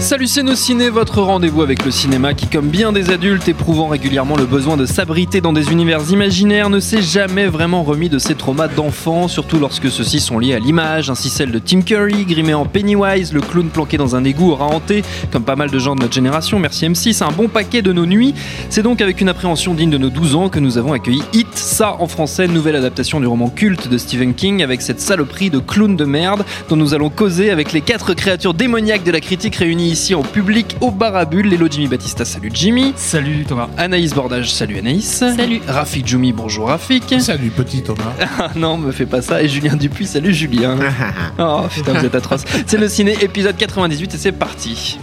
Salut c'est nos ciné, votre rendez-vous avec le cinéma qui, comme bien des adultes éprouvant régulièrement le besoin de s'abriter dans des univers imaginaires, ne s'est jamais vraiment remis de ses traumas d'enfant, surtout lorsque ceux-ci sont liés à l'image, ainsi celle de Tim Curry, grimé en Pennywise, le clown planqué dans un égout aura hanté, comme pas mal de gens de notre génération, merci M6, un bon paquet de nos nuits. C'est donc avec une appréhension digne de nos 12 ans que nous avons accueilli Hit, ça en français, nouvelle adaptation du roman culte de Stephen King avec cette saloperie de clown de merde dont nous allons causer avec les quatre créatures démoniaques de la critique réunies ici en public au Barabule. Lélo Jimmy Batista, salut Jimmy. Salut Thomas. Anaïs Bordage, salut Anaïs. Salut. Rafik Djoumi, bonjour Rafik. Salut petit Thomas. Ah non, me fais pas ça. Et Julien Dupuis, salut Julien. Oh putain, vous êtes atroce. C'est le ciné épisode 98 et c'est parti.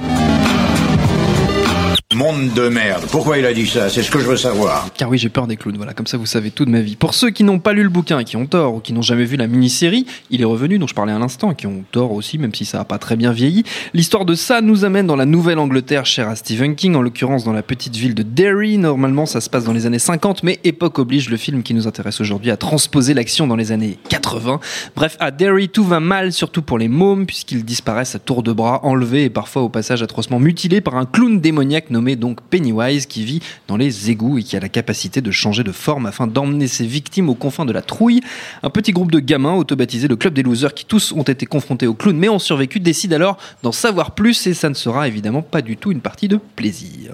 Monde de merde. Pourquoi il a dit ça? C'est ce que je veux savoir. Car oui, j'ai peur des clowns, voilà, comme ça vous savez tout de ma vie. Pour ceux qui n'ont pas lu le bouquin qui ont tort, ou qui n'ont jamais vu la mini-série, il est revenu, dont je parlais à l'instant, et qui ont tort aussi, même si ça n'a pas très bien vieilli. L'histoire de ça nous amène dans la Nouvelle-Angleterre, chère à Stephen King, en l'occurrence dans la petite ville de Derry. Normalement, ça se passe dans les années 50, mais époque oblige, le film qui nous intéresse aujourd'hui à transposer l'action dans les années 80. Bref, à Derry, tout va mal, surtout pour les mômes, puisqu'ils disparaissent à tour de bras, enlevés et parfois au passage atrocement mutilés par un clown démoniaque nommé donc Pennywise, qui vit dans les égouts et qui a la capacité de changer de forme afin d'emmener ses victimes aux confins de la trouille. Un petit groupe de gamins, auto-baptisé le Club des Losers, qui tous ont été confrontés au clown mais ont survécu, décide alors d'en savoir plus et ça ne sera évidemment pas du tout une partie de plaisir.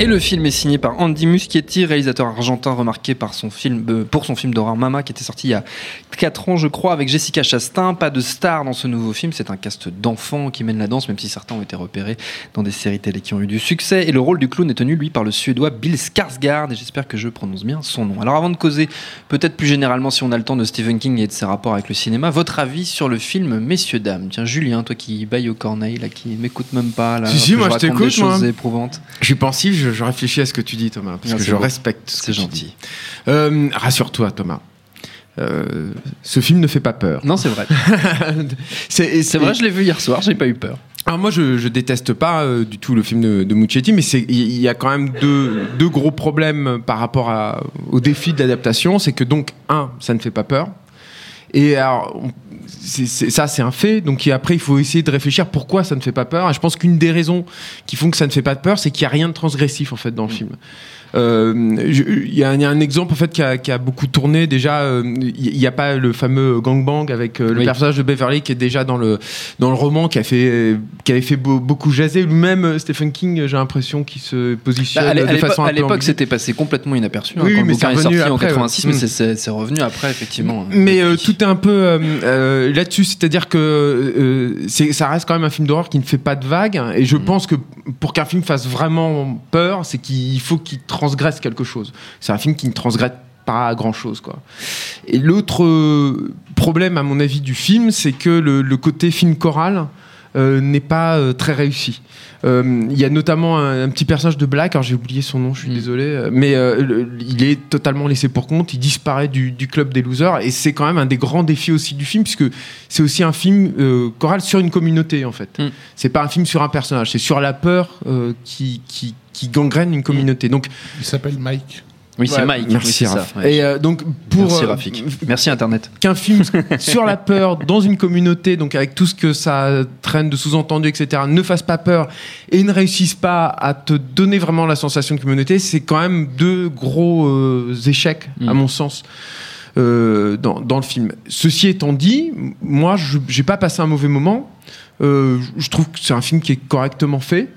Et le film est signé par Andy Muschietti, réalisateur argentin remarqué par son film, euh, pour son film d'horreur Mama qui était sorti il y a 4 ans je crois avec Jessica Chastain. Pas de star dans ce nouveau film, c'est un cast d'enfants qui mène la danse même si certains ont été repérés dans des séries télé qui ont eu du succès. Et le rôle du clown est tenu lui par le suédois Bill Skarsgård et j'espère que je prononce bien son nom. Alors avant de causer peut-être plus généralement si on a le temps de Stephen King et de ses rapports avec le cinéma, votre avis sur le film Messieurs Dames? Tiens Julien, toi qui baille au corneille, là, qui m'écoute même pas là, Si, si, moi, je t'écoute, des choses éprouvantes. Je suis pensif, je, je réfléchis à ce que tu dis Thomas, parce Ah, que je beau. respecte ce que C'est tu gentil. dis. Euh, Rassure-toi Thomas. Euh, ce film ne fait pas peur. Non, c'est vrai. c'est vrai, je l'ai vu hier soir, j'ai pas eu peur. Alors moi, je, je déteste pas euh, du tout le film de, de mais il y a quand même deux, deux gros problèmes par rapport à, au défi de l'adaptation. C'est que donc un, ça ne fait pas peur. Et alors, on- ça, c'est un fait. Donc après, il faut essayer de réfléchir pourquoi ça ne fait pas peur. Et je pense qu'une des raisons qui font que ça ne fait pas peur, c'est qu'il n'y a rien de transgressif en fait dans le film. Euh, Il y, a un- exemple en fait qui a, qui a beaucoup tourné déjà. euh, Il n'y a pas le fameux gangbang avec euh, le Oui. personnage de Beverly qui est déjà dans le dans le roman qui a fait qui avait fait beau- beaucoup jaser lui-même euh, Stephen King. J'ai l'impression qu'il se positionne Bah, à à de l'époque- façon un à peu l'époque, ambiguë. c'était passé complètement inaperçu. hein, Oui, quand mais c'est est sorti revenu en après, 86, ouais. mais Mm. c'est- revenu après, effectivement. Mais euh, Depuis. tout est un peu là-dessus, c'est-à-dire que ça reste quand même un film d'horreur qui ne fait pas de vagues. hein, et je Mm. pense que pour qu'un film fasse vraiment peur, c'est qu'il faut qu'il transgresse quelque chose. C'est un film qui ne transgresse pas grand-chose, quoi. Et l'autre euh, problème, à mon avis, du film, c'est que le, le côté film choral n'est pas euh, très réussi. Euh, Il y a notamment un, un petit personnage de Black, alors j'ai oublié son nom, je suis Mm. désolé, euh, mais euh, le- il est totalement laissé pour compte, il disparaît du, du club des losers, et c'est quand même un des grands défis aussi du film, puisque c'est aussi un film euh, choral sur une communauté en fait. Mm. C'est pas un film sur un personnage, c'est sur la peur euh, qui, qui, qui gangrène une communauté. Donc Il s'appelle Mike. Oui, c'est Mike. Merci Raph. Et euh, donc pour Merci euh, Rafik. Merci Internet. qu'un film sur la peur dans une communauté, donc avec tout ce que ça traîne de sous-entendu, etc., ne fasse pas peur et ne réussisse pas à te donner vraiment la sensation de communauté, c'est quand même deux gros euh, échecs, Mm. à mon sens. euh, dans, dans le film. Ceci étant dit, moi, je j'ai pas passé un mauvais moment. Je trouve que c'est un film qui est correctement fait.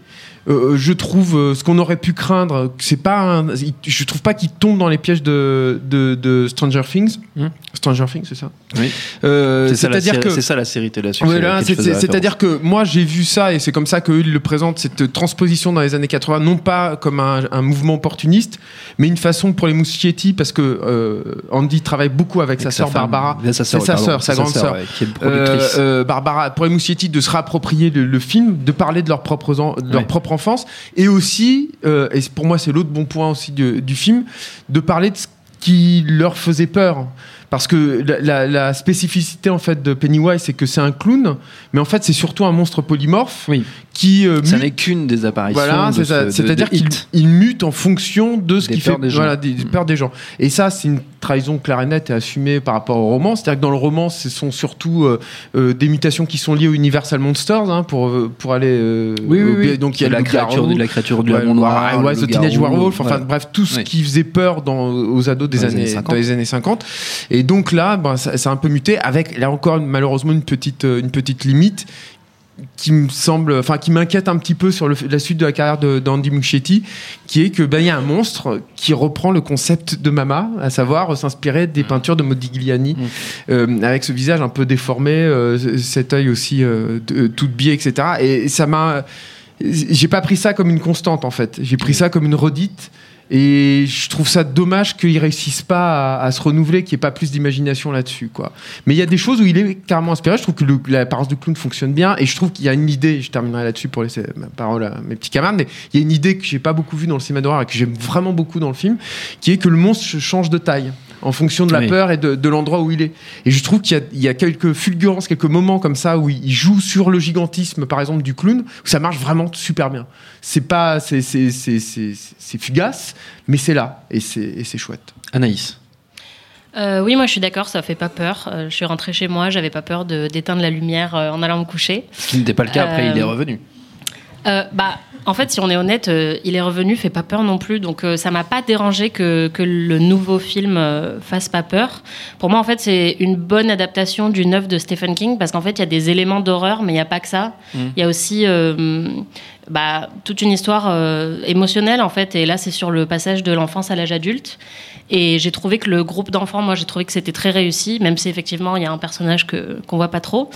Euh, je trouve euh, ce qu'on aurait pu craindre. C'est pas, un- je trouve pas qu'il tombe dans les pièges de, de, de Stranger Things. Hmm. Stranger Things, c'est ça? Oui. Euh, C'est ça, la C'est-à-dire série- que c'est ça la série télé. voilà, c'est- c'est- c'est-à-dire que moi j'ai vu ça et c'est comme ça qu'eux ils le présentent cette transposition dans les années 80, non pas comme un, un mouvement opportuniste, mais une façon pour les Muschietti parce que euh, Andy travaille beaucoup avec, sa sœur Barbara, sa c'est sa sœur, sa grande sœur, ouais, qui est euh, productrice. euh, Barbara, pour les Muschietti de se réapproprier le, le film, de parler de leur propre, en- de leur Ouais. propre enfance et aussi, euh, et pour moi c'est l'autre bon point aussi du, du film, de parler de ce qui leur faisait peur. Parce que la, spécificité en fait de Pennywise, c'est que c'est un clown, mais en fait c'est surtout un monstre polymorphe. Qui euh, Ça n'est qu'une des apparitions. voilà, de c'est ce- C'est-à-dire qu'il il mute en fonction de ce qui fait des voilà, des, des Mm. peurs des gens. Et ça, c'est une trahison claire et nette et assumée par rapport au roman. C'est-à-dire que dans le roman, ce sont surtout euh, euh, des mutations qui sont liées aux Universal Monsters hein, pour euh, pour aller. euh, Oui, oui, oui. Donc il y a la créature, de la créature du Ouais, noir, ouais, le The Teenage Werewolf, enfin ouais. bref, tout ce qui faisait peur dans, aux ados des Dans années, années 50. dans les années 50. Et donc là, ben, ça, ça a un peu muté avec là encore malheureusement une petite, une petite limite qui me semble, enfin qui m'inquiète un petit peu sur le, la suite de la carrière d'Andy Muschietti, qui est que ben il y a un monstre qui reprend le concept de Mama, à savoir euh, s'inspirer des peintures de Modigliani, Mm. euh, avec ce visage un peu déformé, euh, cet œil aussi tout biais, etc. Et ça m'a, j'ai pas pris ça comme une constante en fait, j'ai pris ça comme une redite. Et je trouve ça dommage qu'ils réussissent pas à, se renouveler, qu'il n'y ait pas plus d'imagination là-dessus, quoi. Mais il y a des choses où il est carrément inspiré. Je trouve que l'apparence de clown fonctionne bien, et je trouve qu'il y a une idée. Je terminerai là-dessus pour laisser ma parole à mes petits camarades. Mais il y a une idée que j'ai pas beaucoup vue dans le cinéma d'horreur et que j'aime vraiment beaucoup dans le film, qui est que le monstre change de taille en fonction de la Oui. peur et de, de l'endroit où il est. Et je trouve qu'il y a, il y a quelques fulgurances, quelques moments comme ça où il joue sur le gigantisme, par exemple, du clown, où ça marche vraiment super bien. C'est pas, c'est, c'est, c'est, c'est, c'est fugace, mais c'est là et c'est, et c'est chouette. Anaïs. Euh, oui, moi je suis d'accord, ça fait pas peur. Euh, je suis rentrée chez moi, j'avais pas peur de- d'éteindre la lumière euh, en allant me coucher. Ce qui n'était pas le cas après, il est revenu. Euh, bah, en fait, si on est honnête, euh, il est revenu, fait pas peur non plus. Donc, euh, ça m'a pas dérangé que, que le nouveau film euh, fasse pas peur. Pour moi, en fait, c'est une bonne adaptation d'une œuvre de Stephen King parce qu'en fait, il y a des éléments d'horreur, mais il n'y a pas que ça. Il Mm. y a aussi bah, toute une histoire émotionnelle, en fait. Et là, c'est sur le passage de l'enfance à l'âge adulte. Et j'ai trouvé que le groupe d'enfants, moi, j'ai trouvé que c'était très réussi, même si effectivement, il y a un personnage que qu'on voit pas trop.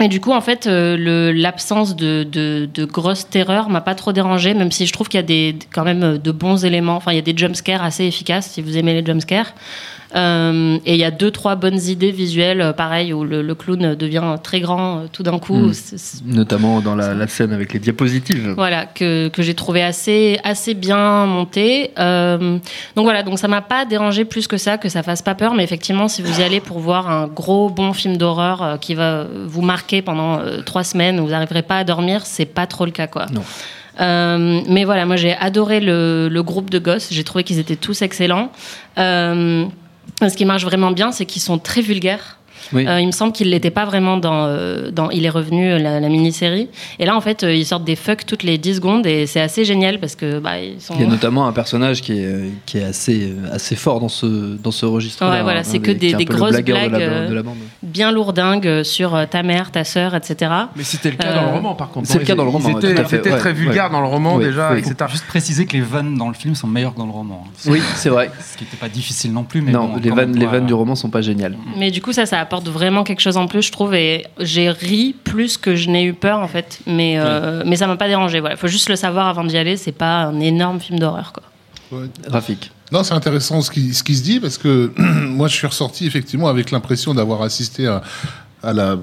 Et du coup, en fait, euh, l'absence de, grosses terreurs m'a pas trop dérangé, même si je trouve qu'il y a quand même euh, de bons éléments. Enfin, il y a des jumpscares assez efficaces, si vous aimez les jumpscares. Euh, et il y a deux, trois bonnes idées visuelles, euh, pareil, où le, le clown devient très grand euh, tout d'un coup. Mm. C'est- Notamment dans la, la scène avec les diapositives. voilà, que, que j'ai trouvé assez, assez bien monté. Euh, donc voilà, donc ça m'a pas dérangé plus que ça, que ça fasse pas peur, mais effectivement, si vous y allez pour voir un gros bon film d'horreur qui va vous marquer pendant trois semaines, où vous n'arriverez pas à dormir, c'est pas trop le cas, quoi. Non. Euh, mais voilà, moi j'ai adoré le, le groupe de gosses, j'ai trouvé qu'ils étaient tous excellents. Euh, ce qui marche vraiment bien, c'est qu'ils sont très vulgaires. Oui. Euh, il me semble qu'il l'était pas vraiment dans, euh, dans Il est revenu, euh, la, la mini-série. Et là, en fait, euh, ils sortent des fucks toutes les 10 secondes et c'est assez génial parce que bah, ils sont. Il y a notamment un personnage qui est, qui est assez, assez fort dans ce, dans ce registre. Ouais, voilà, c'est que des- des grosses de la, blagues, de la bande. bien lourdingues sur ta mère, ta sœur, etc. Mais c'était le cas Euh, dans le roman, par contre. c'est le cas dans le roman, c'était ouais, très vulgaire ouais. dans le roman Oui, déjà, oui. etc. Faut juste préciser que les vannes dans le film sont meilleures que dans le roman. hein. Oui, c'est vrai. Ce qui n'était pas difficile non plus, mais non, bon, les, vannes du roman sont pas géniales. Mais du coup, ça, ça apporte vraiment quelque chose en plus, je trouve. Et j'ai ri plus que je n'ai eu peur, en fait. Mais, euh, mais ça m'a pas dérangé. Voilà, faut juste le savoir avant d'y aller. C'est pas un énorme film d'horreur, quoi. Ouais. Rafik. Non, c'est intéressant ce qui, ce qui se dit parce que moi, je suis ressorti effectivement avec l'impression d'avoir assisté à, à la,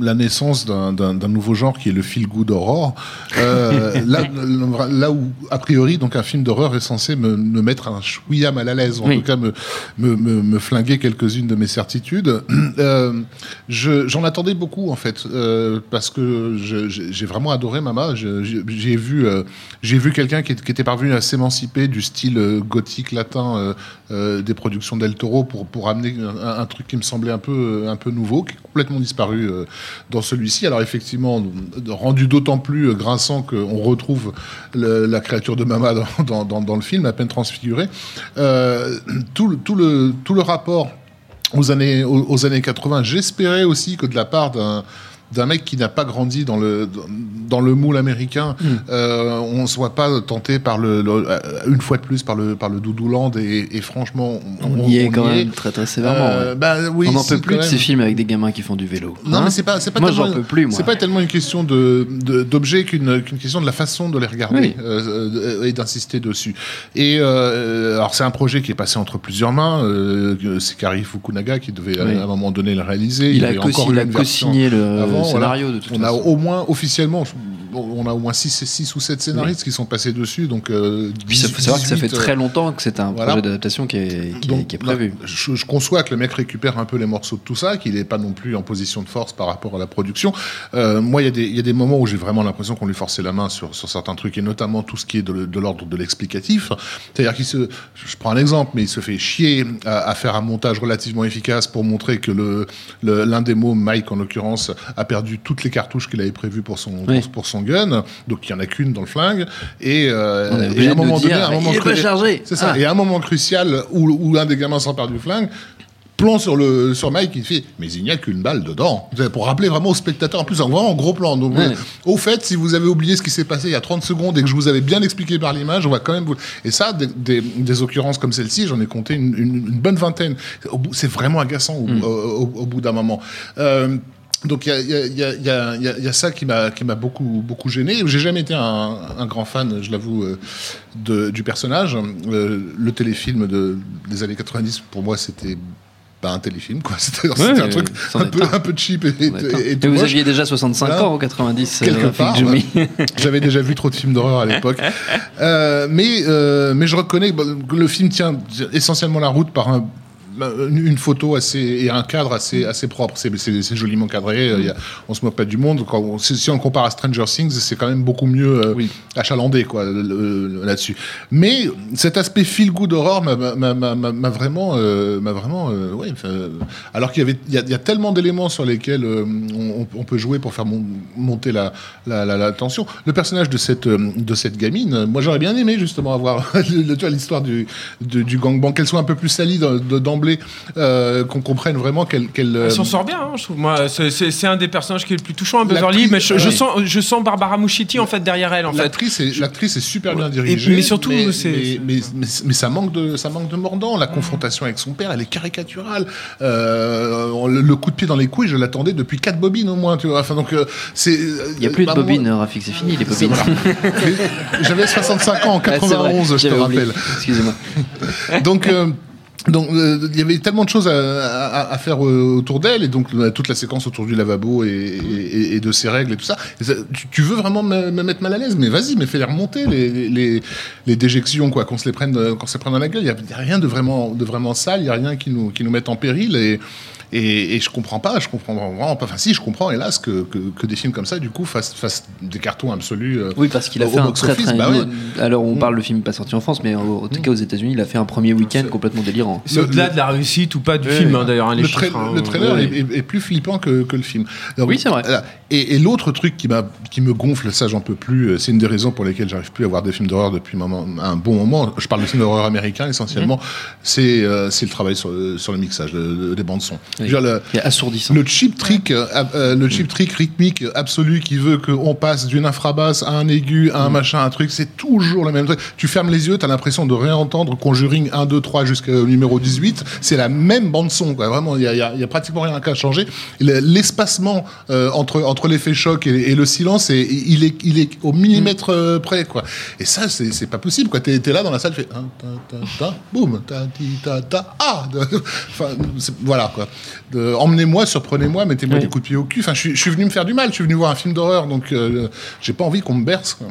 la naissance d'un- nouveau genre qui est le feel good horror. Euh, là, là où, a priori, donc un film d'horreur est censé me, me mettre un chouïa mal à l'aise, ou en Oui. tout cas me, me, me, me flinguer quelques-unes de mes certitudes. Euh, je- J'en attendais beaucoup en fait, euh, parce que j'ai vraiment adoré Mama. J'ai vu, j'ai vu quelqu'un qui, était parvenu à s'émanciper du style gothique latin des productions d'El Toro pour, pour amener un, un truc qui me semblait un peu, un peu nouveau, qui est complètement disparu dans celui-ci. Alors effectivement, rendu d'autant plus euh, grinçant qu'on retrouve la créature de Mama dans, le film, à peine transfigurée. Euh, tout, le, tout, le, tout le rapport aux années, aux années 80, j'espérais aussi que de la part d'un d'un mec qui n'a pas grandi dans le dans le moule américain. Hmm. Euh, on se voit pas tenté par le, le- euh, une fois de plus par le par le Doudouland et, et franchement, On y est quand même très très sévèrement. Euh, ouais. bah, oui, on n'en peut plus de ces films avec des gamins qui font du vélo. Non, Hein mais c'est pas, c'est pas Moi, tellement, j'en peux plus, moi. C'est pas tellement une question de, d'objet qu'une, qu'une question de la façon de les regarder Oui. euh, et d'insister dessus. Et alors, c'est un projet qui est passé entre plusieurs mains. C'est Kari Fukunaga qui devait Oui. à un moment donné le réaliser. Il a, il co-signé le avant, voilà. scénario de toute On a au moins officiellement, on a au moins 6 six ou 7 scénaristes qui sont passés dessus. Donc, euh, Puis ça faut savoir que ça fait 18, euh, très longtemps que c'est un voilà. projet d'adaptation qui est, qui est- donc, qui est prévu. là, je, je conçois que le mec récupère un peu les morceaux de tout ça, qu'il n'est pas non plus en position de force par rapport à la production. Euh, moi, il y, a des- il y a des moments où j'ai vraiment l'impression qu'on lui forçait la main sur, sur certains trucs, et notamment tout ce qui est de, l'ordre de l'explicatif. C'est-à-dire qu'il se, je prends un exemple, mais il se fait chier à, à faire un montage relativement efficace pour montrer que le, le- l'un des mots, Mike en l'occurrence, a perdu toutes les cartouches qu'il avait prévues pour son, Oui. pour, pour son gun, donc il y en a qu'une dans le flingue, et, euh, et à un moment donné, à un moment il est pas cru- chargé. C'est ça. Ah. Et à un moment crucial où, où un des gamins s'en perd du flingue, plan sur le sur Mike, il fait mais il n'y a qu'une balle dedans. Pour rappeler vraiment au spectateur, en plus en vraiment en gros plan. Donc, Ouais. au fait, si vous avez oublié ce qui s'est passé il y a 30 secondes et que je vous avais bien expliqué par l'image, on va quand même vous. Et ça, des, des- des occurrences comme celle-ci, j'en ai compté une, une- une bonne vingtaine. C'est vraiment agaçant au, Mm. au- au- au bout d'un moment. Euh, donc il y a, il y, a, il y, a, il y, a, il y a- il y a ça qui m'a qui m'a beaucoup beaucoup gêné. J'ai jamais été un, un grand fan, je l'avoue, euh, de- du personnage. Euh, le téléfilm de, des années 90 pour moi c'était pas un téléfilm quoi. C'était Ouais, un truc un peu un. un peu cheap et, et, Ouais, et Et tout vous moche. aviez déjà 65 Voilà. ans en 90, Quelque euh, part. J'avais déjà vu trop de films d'horreur à l'époque. Euh, mais, euh, mais je reconnais que le film tient essentiellement la route par un une une photo assez et un cadre assez assez propre. C'est joliment cadré il y a- on se moque pas du monde. Quand on- si, on compare à Stranger Things c'est quand même beaucoup mieux euh, Oui. achalandé quoi là-dessus. Mais cet aspect feel good horror m'a- vraiment euh, m'a vraiment euh, ouais euh, alors qu'il y avait il y, a- il y a tellement d'éléments sur lesquels euh, on, on peut jouer pour faire mon- monter la, la, la, la tension. Le personnage de cette euh, de cette gamine moi j'aurais bien aimé justement avoir l'histoire du du, du gangbang qu'elle soit un peu plus salie de- euh, qu'on comprenne vraiment qu'elle qu'elle euh, Elle s'en sort bien, hein, je trouve. Moi, c'est- c'est c'est un des personnages qui est le plus touchant à Beverly, L'actrice- mais je, sens, je sens Barbara Mouchiti en fait derrière elle en fait. L'actrice est, l'actrice est super bien Et- dirigée. mais surtout, mais, c'est- mais, mais, mais- mais ça manque de, ça manque de mordant. La confrontation avec son père, elle est caricaturale. Euh, le, le coup de pied dans les couilles, je l'attendais depuis quatre bobines au moins. Tu vois. Enfin, donc, c'est. Il n'y a plus de bobines, Rafik, c'est fini les bobines. J'avais 65 ans en Ah, c'est vrai, 91, je te rappelle. Excusez-moi. Donc, euh, donc euh, il y avait tellement de choses à, à- à faire euh, autour d'elle, et donc euh, toute la séquence autour du lavabo et, et- et de ses règles et tout ça. Tu, veux vraiment me, me mettre mal à l'aise, mais vas-y, mais fais-les remonter les, les, les déjections, quoi, qu'on se les prenne, qu'on se les prenne dans la gueule. Il y a, il y a rien de vraiment, de vraiment sale, il y a rien qui nous, qui nous mette en péril et et, et je comprends pas, je comprends vraiment pas. Enfin, si, je comprends, hélas, que, que, que des films comme ça, du coup, fassent, fassent des cartons absolus. euh, Oui, parce qu'il a fait un très très. bah ouais. Alors on Mm. parle, le film n'est pas sorti en France, mais en en tout cas aux États-Unis, il a fait un premier week-end complètement délirant. C'est au-delà de la réussite ou pas du Ouais. film hein, d'ailleurs. hein, les le, tra- hein, le trailer ouais. est, est- est plus flippant que, que le film. Alors, Oui, c'est vrai. Et, et l'autre truc qui, me gonfle, ça j'en peux plus, euh, c'est une des raisons pour lesquelles j'arrive plus à voir des films d'horreur depuis un, moment- un bon moment. Je parle de films d'horreur américains essentiellement. Mhm. C'est, euh, c'est le travail sur, le- sur le mixage de- de- des bandes son. Oui. Le, est assourdissant. le cheap trick, euh, euh, le cheap trick rythmique absolu qui veut qu'on passe d'une infrabasse à un aigu, à un machin, un truc, c'est toujours le même truc. Tu fermes les yeux, t'as l'impression de réentendre Conjuring 1, 2, 3 jusqu'au numéro 18. C'est la même bande son, quoi. Vraiment, il y y y a pratiquement rien qu'à changer. Le- L'espacement euh, entre entre l'effet choc et, et le silence, il est il est au millimètre euh, près, quoi. Et ça, c'est pas possible, quoi. T'es es là dans la salle, tu fais un, ta, ta, ta, boum, ta, ti, ta, ta, ah. enfin, voilà, quoi. De- Emmenez-moi, surprenez-moi, mettez-moi Oui. des coups de pied au cul. Enfin, je suis, je suis venu me faire du mal. Je suis venu voir un film d'horreur, donc euh, j'ai pas envie qu'on me berce. Quoi.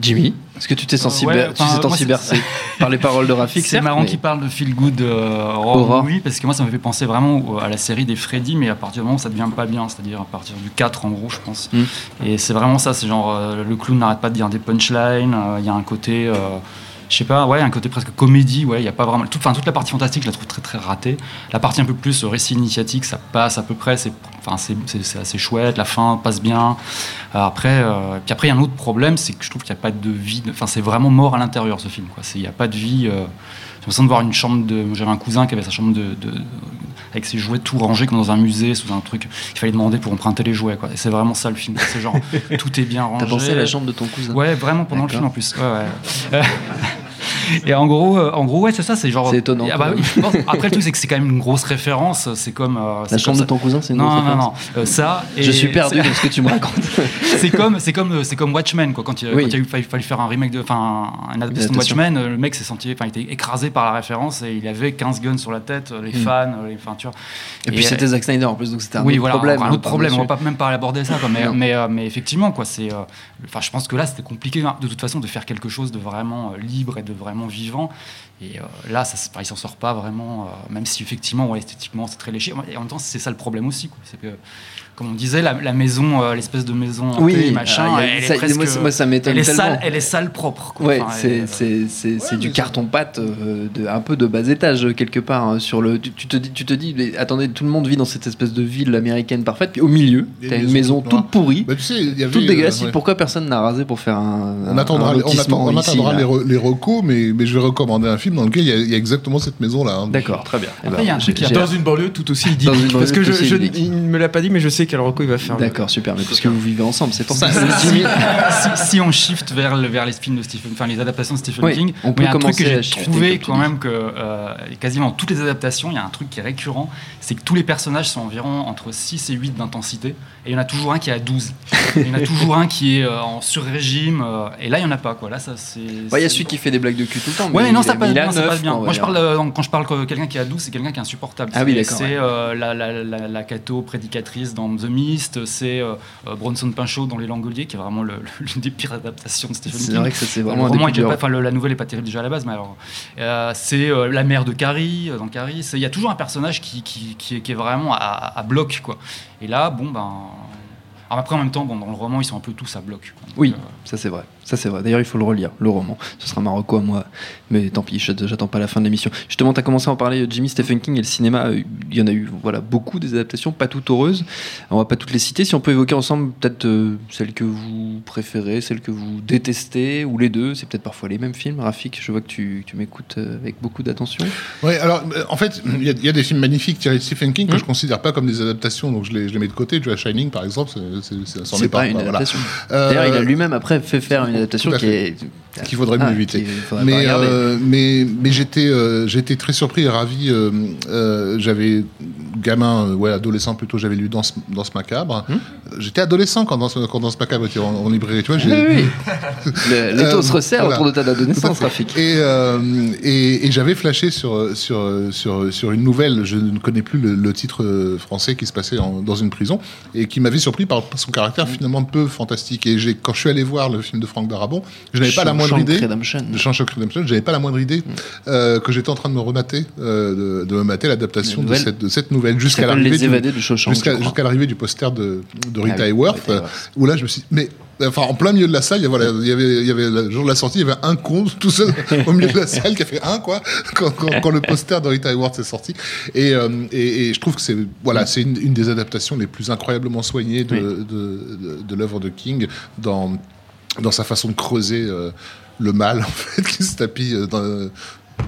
Jimmy, est-ce que tu t'es senti, Ouais, tu enfin, senti bercé par les paroles de Rafik C'est marrant mais- qu'il parle de feel good euh, horror movie parce que moi ça me fait penser vraiment à la série des Freddy mais à partir du moment où ça devient pas bien c'est-à-dire à partir du 4 en gros je pense Mm. et c'est vraiment ça c'est genre euh, le clown n'arrête pas de dire des punchlines euh, il y a un côté euh, je sais pas, ouais, un côté presque comédie, ouais, il y a pas vraiment. Enfin, toute la partie fantastique, je la trouve très très ratée. La partie un peu plus euh, récit initiatique, ça passe à peu près, c'est, assez chouette, la fin passe bien. Euh, après, euh, puis après, il y a un autre problème, c'est que je trouve qu'il n'y a pas de vie. Enfin, c'est vraiment mort à l'intérieur ce film, quoi. Il n'y a pas de vie. L'impression de voir une chambre de. J'avais un cousin qui avait sa chambre de, de- avec ses jouets tout rangés comme dans un musée, sous un truc. Il fallait demander pour emprunter les jouets, quoi. Et c'est vraiment ça le film. C'est genre, tout est bien rangé. T'as pensé à la chambre de ton cousin Ouais, vraiment pendant le film en plus. Ouais, ouais. Et en gros, euh, en gros, ouais, c'est ça, c'est genre. C'est étonnant, Ah bah oui, Après, le truc, c'est que c'est quand même une grosse référence. C'est comme. euh, La comme chambre de ton cousin, c'est une Non, non, non, référence. euh, ça. Je suis perdu dans ce que tu me racontes. c'est comme c'est comme c'est comme Watchmen quoi quand il, Oui. quand il a eu fallu, fallu faire un remake de enfin une adaptation de. Watchmen le mec s'est senti enfin il était écrasé par la référence et il avait 15 guns sur la tête les Mm. fans les enfin tu vois Et puis c'était Zack Snyder en plus, donc c'était un oui, autre voilà, problème. un hein, autre problème. On va pas même pas aborder ça, quoi. Mais, Non. mais, euh, mais effectivement, quoi. C'est, euh, enfin, je pense que là, c'était compliqué hein, de toute façon de faire quelque chose de vraiment libre et de vraiment vivant. Et euh, là, ça, c'est pas- il s'en sort pas vraiment. euh, même si effectivement, esthétiquement, c'est très léché. Et en même temps, c'est ça le problème aussi, quoi. C'est que, comme on disait, la, la maison, euh, l'espèce de maison hantée, Oui, machin, ah, il y a- elle ça- est presque. moi, ça- moi, ça m'étonne Elle est tellement. sale, elle est sale propre. Quoi. Ouais, Enfin, c'est c'est du carton-pâte, euh, de, un peu de bas étage euh, quelque part. hein, sur le, tu, tu te dis, tu te dis, mais attendez, tout le monde vit dans cette espèce de ville américaine parfaite, puis au milieu, t'as une maison toute pourrie, Bah, tu sais, il y avait, toute dégueulasse. euh, ouais. Pourquoi personne n'a rasé pour faire un, On un- attendra, un on attend- lotissement on ici, attendra les, re- les recos, mais, mais je vais recommander un film dans lequel il y a, il y a exactement cette maison-là. hein. D'accord, très bien. Eh Après, ben, il y a un truc Dans une banlieue tout aussi idyllique. Parce que je, ne me l'a pas dit, mais je sais quel reco il va faire. D'accord, super. Mais puisque vous vivez ensemble, c'est pour ça. si, si on shift vers, le- vers les films de Stephen, enfin les adaptations de Stephen Oui, King, on peut un truc commencer que à j'ai trouvé quand même que euh, quasiment toutes les adaptations, il y a un truc qui est récurrent, c'est que tous les personnages sont environ entre 6 et 8 d'intensité, et il y en a toujours un qui est à 12. Et il y en a toujours un qui est euh, en sur-régime, euh, et là il y en a pas quoi. Là ça c'est. Ouais, Il y a celui qui fait des blagues de cul tout le temps. Ouais, mais non, ça passe bien, Moi, je parle, euh, quand je parle que quelqu'un qui est à 12, c'est quelqu'un qui est insupportable. Ah oui, C'est- d'accord, C'est ouais. la, la, la, la Cato prédicatrice dans The Mist, c'est euh, euh, Bronson Pinchot dans Les Langoliers, qui est vraiment l'une des pires adaptations de Stephen C'est King. vrai que c'est Le vraiment un des pas- le- la nouvelle est pas terrible déjà à la base, mais alors euh, c'est la mère de Carrie dans Carrie. C'est- Il y a toujours un personnage qui, qui, qui est, qui est vraiment à, à bloc, quoi. Et là, bon ben. Alors après, en même temps, bon, dans le roman, ils sont un peu tous à bloc. Donc, Oui, euh, ça c'est vrai. Ça c'est vrai. D'ailleurs, il faut le relire, le roman. Ce sera Marocco à moi. Mais tant pis, je- j'attends pas la fin de l'émission. Justement, tu as commencé à en parler, Jimmy Stephen King et le cinéma. euh, Il y en a eu voilà, beaucoup des adaptations, pas toutes heureuses. On va pas toutes les citer. Si on peut évoquer ensemble peut-être euh, celles que vous préférez, celles que vous détestez, ou les deux. C'est peut-être parfois les mêmes films. Rafik, je vois que tu, tu m'écoutes euh, avec beaucoup d'attention. Ouais, alors euh, en fait, il y, a- il y a des films magnifiques tirés de Stephen King que Hum. je considère pas comme des adaptations, donc je les, je les mets de côté. Tu vois, Shining par exemple, c'est- pas pas. une quoi, voilà. adaptation. Euh, D'ailleurs, il a lui-même après fait faire une adaptation qui est. qu'il faudrait mieux Ah, éviter. Mais, regarder. euh, mais, mais j'étais, euh, j'étais très surpris et ravi. euh, j'avais, gamin, ouais, adolescent plutôt, j'avais lu Danse, Danse Macabre. Hum. J'étais adolescent quand Danse, quand Danse Macabre était en, en librairie, tu vois. Oui, oui. Le- L'étau Euh, se resserre voilà. autour de ta fait. Rafik. Et, et, et j'avais flashé sur, sur, sur, sur une nouvelle, je ne connais plus le, le titre français qui se passait en- dans une prison, et qui m'avait surpris par son caractère finalement peu fantastique. Et j'ai, quand je suis allé voir le film de Frank Darabont, je n'avais pas la moindre idée. Redemption. De Shawshank Redemption, j'avais pas la moindre idée euh, que j'étais en train de me remater, euh, de, de me mater l'adaptation La de cette, de cette nouvelle jusqu'à l'arrivée du, jusqu'à, l'arrivée du poster de, de Rita Ah Hayworth, Rita Hayworth. où là je me suis mais enfin en plein milieu de la salle il y, a- voilà, il y avait il y avait le jour de la sortie il y avait un con tout seul au milieu de la salle qui a fait un quoi quand, quand- quand le poster de Rita Hayworth est sorti et, euh, et, et je trouve que c'est voilà c'est une, une des adaptations les plus incroyablement soignées de, Oui. de, de- de l'œuvre de King dans dans sa façon de creuser euh, le mal en fait qui se tapit euh, dans-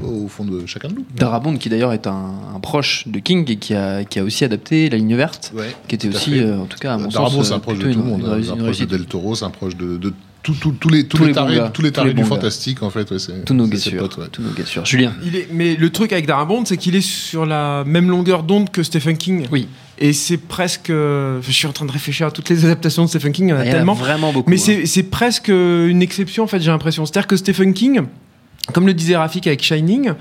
au fond de chacun de nous Darabont, qui d'ailleurs est un, un proche de King et qui a, qui a aussi adapté La Ligne Verte, ouais qui était aussi, euh, en tout cas, à mon Darabont, sens, c'est un euh, proche de tout le monde. hein. un proche de. Del Toro, c'est un proche de, de tout- tout- tous les, tous Tous les tarés, gars, tous les tous tarés les du gars. fantastique, en fait. ouais, c'est- Tous nos c'est gars sûrs. potes, ouais. Tous nos gars sûrs. Julien Il est, mais le truc avec Darabont, c'est qu'il est sur la même longueur d'onde que Stephen King. Oui. Et c'est presque. euh, Je suis en train de réfléchir à toutes les adaptations de Stephen King, il y en a Il y en a tellement. vraiment beaucoup. Mais hein. c'est c'est presque une exception, en fait, j'ai l'impression. C'est-à-dire que Stephen King, comme le disait Rafik avec Shining,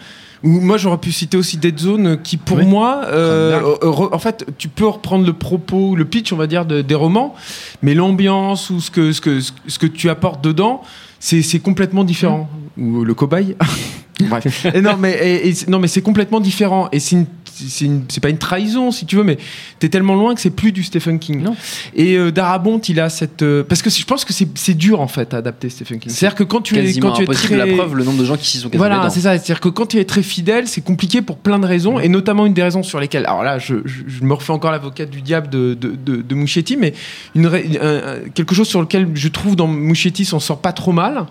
ou moi j'aurais pu citer aussi Dead Zone, qui pour Oui. moi, euh, en fait, tu peux reprendre le propos, le pitch, on va dire, de- des romans, mais l'ambiance ou ce que, ce, que, ce que tu apportes dedans, c'est c'est complètement différent. Ou le cobaye. Bref. Et non, mais, et- et c'est- non, mais c'est complètement différent. Et c'est une- c'est une- c'est pas une trahison, si tu veux, mais t'es tellement loin que c'est plus du Stephen King. Non. Et euh, Darabont, il a cette. euh, parce que je pense que c'est c'est dur, en fait, à adapter Stephen King. C'est-à-dire que quand tu es, quasiment quand tu es impossible. très. La preuve, le nombre de gens qui s'y sont Voilà, c'est ça. C'est-à-dire que quand tu es très fidèle, c'est compliqué pour plein de raisons, et notamment une des raisons sur lesquelles. Alors là, je, je- je me refais encore l'avocat du diable de, de, de, de Muschietti, mais une, quelque chose sur lequel je trouve dans Muschietti s'en sort pas trop mal,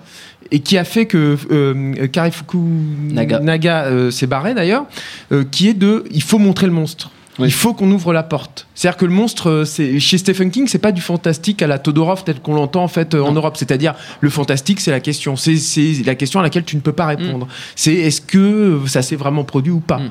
et qui a fait que euh, Karifuku Naga. euh, s'est barré d'ailleurs, euh, qui est de. Il faut montrer le monstre. Oui. Il faut qu'on ouvre la porte. C'est-à-dire que le monstre, euh, c'est chez Stephen King, c'est pas du fantastique à la Todorov tel qu'on l'entend en fait euh, en Europe. C'est-à-dire le fantastique, c'est la question, c'est la question à laquelle tu ne peux pas répondre. C'est est-ce que ça s'est vraiment produit ou pas? Mm.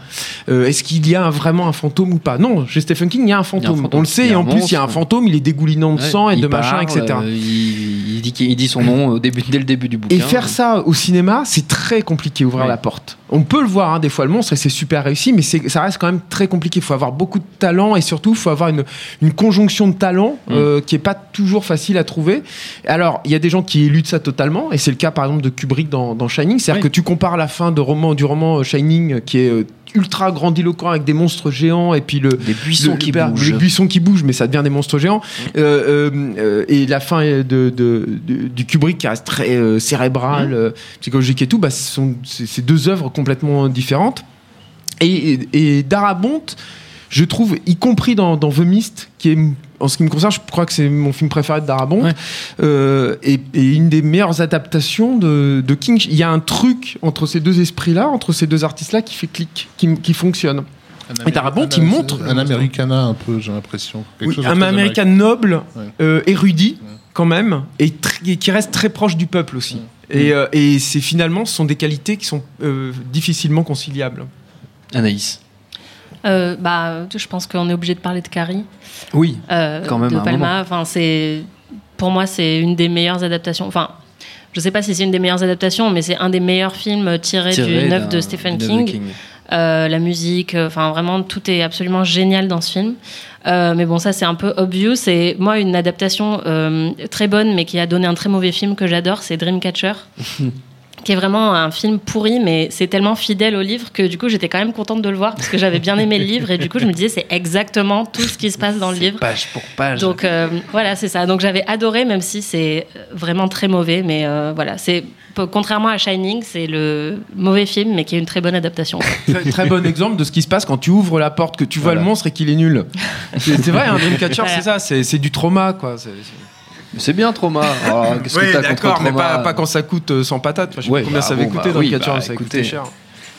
Euh, Est-ce qu'il y a un- vraiment un fantôme ou pas? Non, chez Stephen King, il y a un fantôme. fantôme. On le sait, et en plus, il y a un fantôme, il est dégoulinant de Ouais, sang et de machin, parle, etc. euh, il, il dit, il dit son nom au début, dès le début du bouquin. Et faire ça au cinéma, c'est très compliqué, ouvrir Ouais. la porte. On peut le voir, hein, des fois, le monstre, et c'est super réussi, mais ça reste quand même très compliqué. Il faut avoir beaucoup de talent, et surtout, il faut avoir une, une conjonction de talent Mm. euh, qui est pas toujours facile à trouver. Alors, il y a des gens qui éludent ça totalement, et c'est le cas, par exemple, de Kubrick dans, dans Shining. C'est-à-dire Oui. que tu compares la fin de roman, du roman euh, Shining, euh, qui est euh, ultra grandiloquent avec des monstres géants, et puis le, Des buissons le- qui le- bougent. Les buissons qui bougent, mais ça devient des monstres géants. Euh, euh, euh, et la fin de, de- de- du Kubrick qui reste très euh, cérébrale, euh, psychologique et tout, bah, ce sont c'est c'est deux œuvres complètement différentes. Et, et, et Darabont, je trouve, y compris dans, dans The Mist, qui est, en ce qui me concerne, je crois que c'est mon film préféré de Darabont, Ouais. euh, et, et une des meilleures adaptations de, de King. Il y a un truc entre ces deux esprits-là, entre ces deux artistes-là, qui fait clic, qui, qui fonctionne. Et Darabont, il montre- Un Americana un peu, j'ai l'impression. Oui, un américain noble, Ouais. euh, érudit Ouais. quand même, et, qui reste très proche du peuple aussi. Ouais. Et, euh, et c'est finalement, ce sont des qualités qui sont euh, difficilement conciliables. Anaïs. Euh, bah, je pense qu'on est obligé de parler de Carrie. Oui. euh, Quand même, de. Palma. Enfin, c'est pour moi c'est une des meilleures adaptations. Enfin, je sais pas si c'est une des meilleures adaptations, mais c'est un des meilleurs films tirés œuvre d'un- de Stephen King. Euh, la musique, enfin vraiment tout est absolument génial dans ce film. Euh, mais bon, ça c'est un peu obvious. Et moi, une adaptation euh, très bonne, mais qui a donné un très mauvais film que j'adore, c'est Dreamcatcher. qui est vraiment un film pourri, mais c'est tellement fidèle au livre que du coup j'étais quand même contente de le voir parce que j'avais bien aimé le livre et du coup je me disais c'est exactement tout ce qui se passe dans le livre. Page pour page. Donc euh, voilà, c'est ça. Donc j'avais adoré, même si c'est vraiment très mauvais. Mais euh, voilà, c'est contrairement à Shining, c'est le mauvais film, mais qui est une très bonne adaptation. Très, très bon exemple de ce qui se passe quand tu ouvres la porte, que tu vois Voilà. le monstre et qu'il est nul. C'est vrai, un Dreamcatcher, Voilà. c'est ça, c'est c'est du trauma, quoi. C'est bien Trauma. Qu'est-ce que Oui, t'as contre d'accord, mais Trauma pas, pas quand ça coûte euh, 100 patates. Enfin, je sais Ouais, pas combien bah ça avait bon, coûté bah dans oui, Dreamcatcher, bah, ça coûté cher.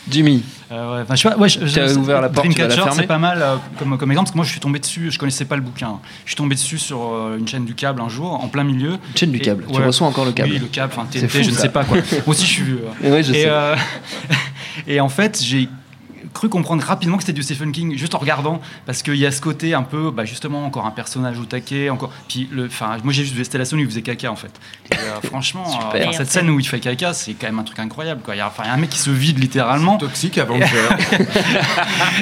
Jimmy. Euh, ouais, enfin, je ouais, je- T'as je- ouvert la porte, tu vas la Dreamcatcher, c'est pas mal euh, comme, comme exemple, parce que moi je suis tombé dessus, je connaissais pas le bouquin. Je suis tombé dessus sur euh, une chaîne du câble un jour, en plein milieu. Chaîne du Et- câble. Tu ouais. reçois encore le câble. Oui, le câble, enfin TNT, fou, je ne sais pas quoi. Moi aussi je suis vieux. euh. Ouais, je et, sais. euh, et en fait, j'ai cru comprendre rapidement que c'était du Stephen King juste en regardant parce qu'il y a ce côté un peu bah, justement encore un personnage au taquet encore puis le enfin moi j'ai juste vu la scène où il faisait caca en fait Et, euh, franchement euh, enfin, cette scène où il fait caca c'est quand même un truc incroyable quoi il y a, enfin, il y a un mec qui se vide littéralement Toxique avant de faire.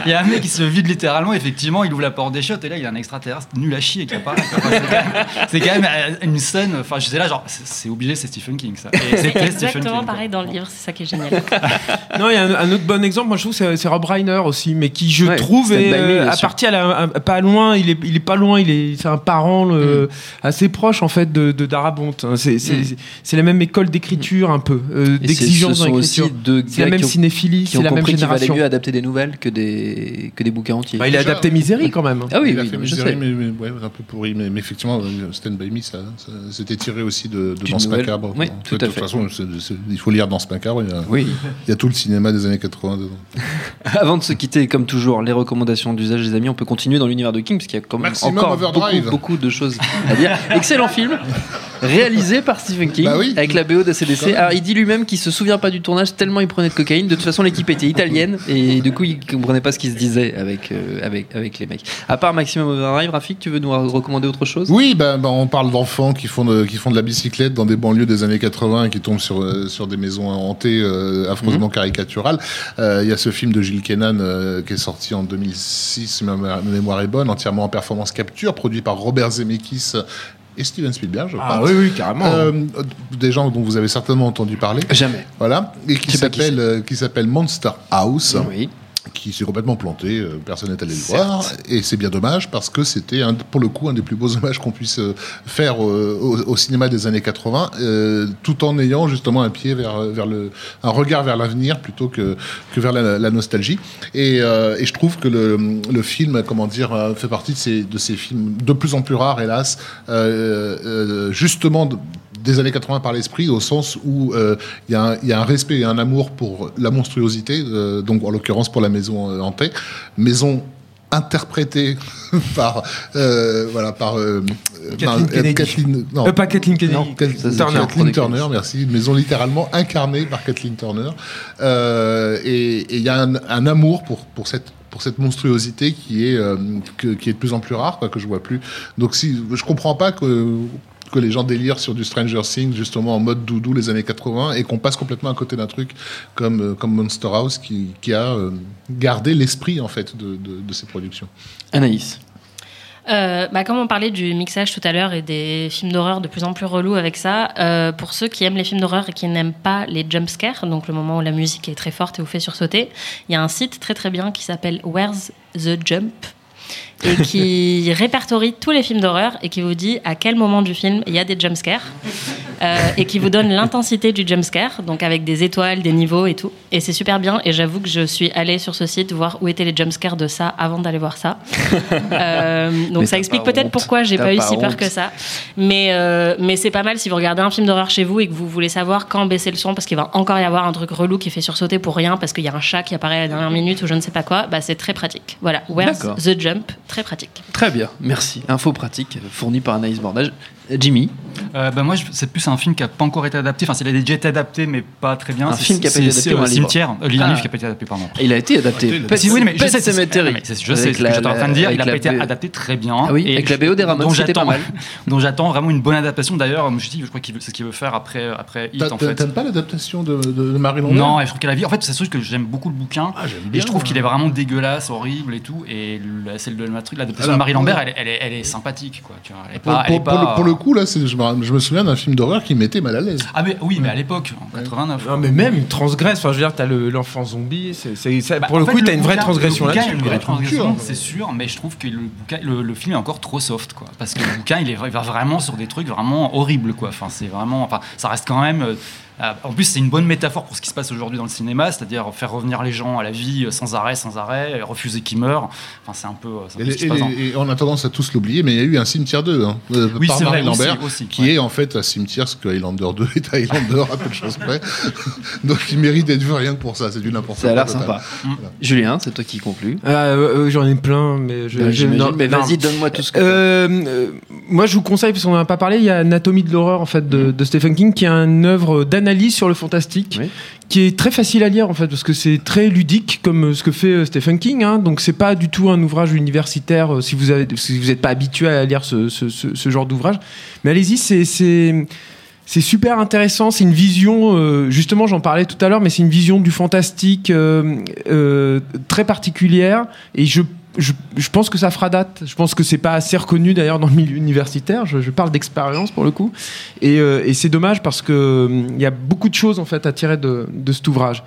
il y a un mec qui se vide littéralement, effectivement, il ouvre la porte des shots et là il y a un extraterrestre nul à chier qui apparaît. c'est quand même- C'est quand, même euh, une scène, enfin je sais là, genre, c'est obligé, c'est Stephen King ça. C'est Stephen exactement King, quoi. pareil dans le livre, c'est ça qui est génial. Non, il y a un, un autre bon exemple, moi je trouve, c'est c'est Rob Reiner aussi, mais qui je Ouais, trouve est Me, euh, à sûr. partir à la- à- pas loin, il est, il est pas loin, il est, c'est un parent le- Mm. assez proche en fait de, de Darabont. hein. C'est, c'est, Mm. c'est la même école d'écriture un peu, euh, d'exigence ce dans l'écriture. C'est la même ont, cinéphilie, qui c'est la même compris qu'il valait génération. mieux adapter des nouvelles que des, que des bouquins entiers. Bah, il a Déjà, adapté Misery quand même. Ah oui, il a oui, fait Misery, sais. mais, mais- ouais, un peu pourri, mais, mais effectivement, euh, Stand By Me, ça, ça- c'était tiré aussi de, de Danse. Macabre. Oui, En tout à de toute façon, c'est- c'est- il faut lire Danse Macabre, il y, a, Oui. il y a tout le cinéma des années 80 dedans. Avant de se quitter, comme toujours, les recommandations d'usage des amis, on peut continuer dans l'univers de King, parce qu'il y a quand même Maximum encore beaucoup, beaucoup de choses à dire. Excellent film, réalisé par Stephen King, Bah oui. avec la BO de Quand CDC. même. Alors, il dit lui-même qu'il se souvient pas du tournage tellement il prenait de cocaïne. De toute façon, l'équipe était italienne, et du coup, il comprenait pas ce qui se disait avec, euh, avec, avec les mecs. À part Maximum Overdrive, Rafik, tu veux nous recommander autre chose? Oui, ben, ben, on parle d'enfants qui font de, qui font de la bicyclette dans des banlieues des années 80 et qui tombent sur, euh, sur des maisons hantées euh, affreusement caricaturales. Euh, Il y a ce film de Gilles Kennan euh, qui est sorti en 2006, si ma ma mémoire est bonne, entièrement en performance capture, produit par Robert Zemeckis et Steven Spielberg, je crois. Ah oui, oui, carrément. Euh, des gens dont vous avez certainement entendu parler. Jamais. Voilà, et qui s'appelle euh, qui s'appelle Monster House Oui. Qui s'est complètement planté, euh, personne n'est allé le voir, et c'est bien dommage parce que c'était pour le coup un des plus beaux hommages qu'on puisse euh, faire euh, au, au cinéma des années 80, euh, tout en ayant justement un pied vers, vers le, un regard vers l'avenir plutôt que, que vers la, la nostalgie. Et, euh, et je trouve que le, le film, comment dire, fait partie de ces, de ces films de plus en plus rares, hélas, euh, justement. de- des années 80 par l'esprit, au sens où euh, il y, a un- il y a un respect et un amour pour la monstruosité, euh, donc en l'occurrence pour la maison euh, hantée, maison interprété par euh, voilà par euh, Kathleen euh, Kennedy. Kathleen- non, Euh, pas Kathleen Kennedy. non, Kath- Ça, c'est Turner. Kathleen Turner, merci. Maison littéralement incarnée par Kathleen Turner. Euh, et il y a un, un amour pour, pour cette pour cette monstruosité qui est euh, que- qui est de plus en plus rare, quoi, que je vois plus. Donc si je comprends pas que que les gens délirent sur du Stranger Things justement en mode doudou les années 80 et qu'on passe complètement à côté d'un truc comme euh, comme Monster House qui, qui a euh, gardé l'esprit en fait de, de, de ces productions. Anaïs. Euh, bah, comme on parlait du mixage tout à l'heure et des films d'horreur de plus en plus relous avec ça, euh, pour ceux qui aiment les films d'horreur et qui n'aiment pas les jumpscares, donc le moment où la musique est très forte et vous fait sursauter, il y a un site très très bien qui s'appelle Where's the Jump? Et qui répertorie tous les films d'horreur et qui vous dit à quel moment du film il y a des jumpscares euh, et qui vous donne l'intensité du jumpscare, donc avec des étoiles, des niveaux et tout. Et c'est super bien. Et j'avoue que je suis allée sur ce site voir où étaient les jumpscares de ça avant d'aller voir ça. Euh, donc Mais ça explique peut-être pourquoi j'ai pas eu si peur que ça. Mais, euh, mais c'est pas mal si vous regardez un film d'horreur chez vous et que vous voulez savoir quand baisser le son parce qu'il va encore y avoir un truc relou qui fait sursauter pour rien parce qu'il y a un chat qui apparaît à la dernière minute ou je ne sais pas quoi. Bah, c'est très pratique. Voilà. Where's the jump? Très pratique. Très bien, merci. Info pratique fournie par Anaïs Bordage. Jimmy, Euh, bah, moi, c'est plus un film qui n'a pas encore été adapté. Enfin, il a déjà été adapté, mais pas très bien. Un film qui a pas été adapté un livre Cimetière. Euh, il y a un Ah. livre qui n'a pas été adapté, pardon. il a été adapté. Pet, Si, oui, mais je sais, mais c'est- je sais Avec ce que j'étais en train de dire. Il n'a la pas été B- adapté très bien. Ah oui, Et avec la BO des Ramones, dont c'était pas j'attends- mal. dont j'attends vraiment une bonne adaptation. D'ailleurs, je me suis dit, je crois qu'il veut, c'est ce qu'il veut faire après, après Hit, T'a- en fait. T'aimes pas l'adaptation de, Marie Lambert Non, et je trouve qu'elle a vie. En fait, c'est sûr que j'aime beaucoup le bouquin. Ah, j'aime et je trouve ouais. qu'il est vraiment dégueulasse, horrible et tout. Et celle de l'adaptation de Marie Lambert, elle, est- sympathique, pour le coup, là, je me, je me souviens d'un film d'horreur qui m'était mal à l'aise. Ah mais oui, mais à l'époque, en 89. Non, mais même, il transgresse. Enfin, je veux dire, t'as le- l'enfant zombie. ça- Bah, pour le fait, coup, t'as une vraie transgression a une vraie transgression, c'est sûr, mais je trouve que le, bouquin, le, le film est encore trop soft, quoi. Parce que le bouquin, il, est, il va vraiment sur des trucs vraiment horribles, quoi. Enfin, c'est vraiment, enfin, ça reste quand même. euh, en plus, c'est une bonne métaphore pour ce qui se passe aujourd'hui dans le cinéma, c'est-à-dire faire revenir les gens à la vie euh, sans arrêt, sans arrêt, et refuser qu'ils meurent. Enfin, c'est un peu. euh, un Et, peu ce qui se passe. dans- et- et on a tendance à tous l'oublier, mais il y a eu un cimetière 2 hein, euh, Oui, par Marie vrai, aussi, Lambert, aussi, qui ouais. est en fait un cimetière, ce que Highlander 2 est Highlander à peu de choses près. Donc il mérite d'être vu rien que pour ça, c'est du n'importe quoi. Ça a l'air sympa. Mm. Julien, c'est toi qui conclus. Ah, euh, euh, J'en ai plein, mais je. Je- non, mais vas-y, donne-moi tout ce que Euh, euh, moi, je vous conseille, parce qu'on n'en a pas parlé, il y a Anatomie de l'horreur en fait de, de Stephen King, qui est une œuvre d'analyse sur le fantastique, Oui. qui est très facile à lire en fait, parce que c'est très ludique comme euh, ce que fait euh, Stephen King. Hein, donc c'est pas du tout un ouvrage universitaire euh, si vous avez, si vous n'êtes pas habitué à lire ce, ce- ce- ce genre d'ouvrage. Mais allez-y, c'est c'est c'est super intéressant. C'est une vision, euh, justement, j'en parlais tout à l'heure, mais c'est une vision du fantastique euh, euh, très particulière. Et je, je, pense que ça fera date. Je pense que c'est pas assez reconnu d'ailleurs dans le milieu universitaire. Je, parle d'expérience pour le coup. Et, euh, c'est dommage parce que euh, il y a beaucoup de choses en fait à tirer de, cet ouvrage.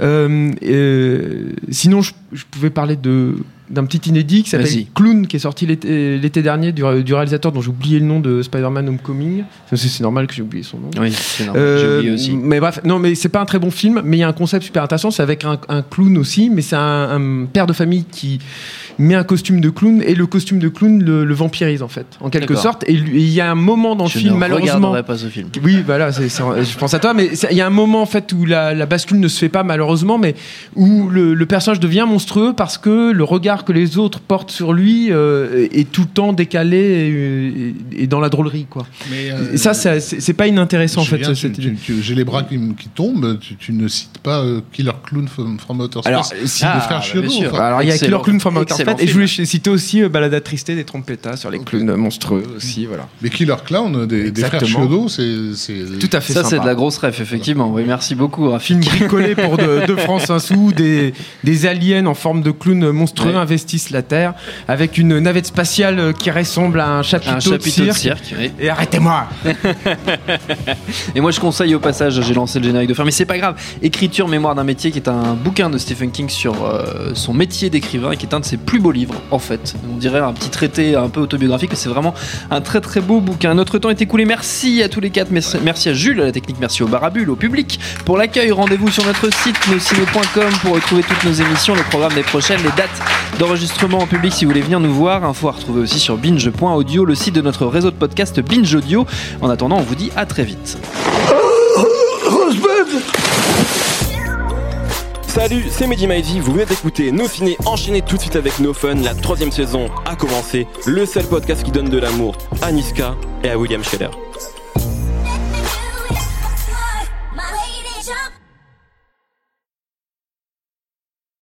Euh, euh, sinon, je pouvais parler de d'un petit inédit qui s'appelle Clown, qui est sorti l'été l'été dernier du, du réalisateur dont j'ai oublié le nom de Spider-Man Homecoming. C'est normal que j'ai oublié son nom. Oui, c'est normal. Euh, J'ai oublié aussi. Mais bref, non, mais c'est pas un très bon film, mais il y a un concept super intéressant. C'est avec un, un clown aussi, mais c'est un, un père de famille qui met un costume de clown et le costume de clown le, le vampirise en fait, en quelque sorte. Et il y a un moment dans le film, ne malheureusement. regarderai pas ce film. Oui, voilà, je pense à toi, mais il y a un moment en fait où la, la bascule ne se fait pas malheureusement, mais où le, le personnage devient monstrueux parce que le regard que les autres portent sur lui euh, est tout le temps décalé et, et- et dans la drôlerie, quoi. Mais, euh, Et ça, c'est pas inintéressant en fait. J'ai les bras qui, tombent, tu, tu ne cites pas euh, Killer Clown from, from Outer Space. Alors, si ah, frères bah, Chiodo, enfin, Alors il y a. Killer Clown from Outer Space et je voulais citer aussi euh, Balada Tristée des trompetas sur les clowns monstrueux aussi, voilà. les Killer Clown des, des frères. Chiodo, c'est c'est- Tout à fait Ça, c'est de la grosse ref, effectivement. Oui, merci beaucoup, Rafi. film bricolé pour de, de France un sou, des, des aliens en forme de clowns monstrueux Investissent la Terre, avec une navette spatiale euh, qui ressemble à un chapiteau, Un chapiteau de de cirque. oui. Et arrêtez-moi Et moi, je conseille au passage, j'ai lancé le générique de fin, mais c'est pas grave. Écriture, mémoire d'un métier, qui est un bouquin de Stephen King sur euh, son métier d'écrivain, et qui est un de ses plus beaux livres, en fait. On dirait un petit traité un peu autobiographique, mais c'est vraiment un très très beau bouquin. Notre temps est écoulé. Merci à tous les quatre. Merci merci à Jules, à la technique, merci au Barabule, au public pour l'accueil. Rendez-vous sur notre site nosciné.com pour retrouver toutes nos émissions, les programmes des prochaines, les dates d'enregistrement en public si vous voulez venir nous voir. Info à retrouver aussi sur binge.audio, le site de notre réseau de podcast Binge Audio. En attendant, on vous dit à très vite. Salut, c'est Mehdi Maizi, vous venez d'écouter Nos Ciné enchaîner tout de suite avec No Fun, la troisième saison a commencé, le seul podcast qui donne de l'amour à Niska et à William Scheller.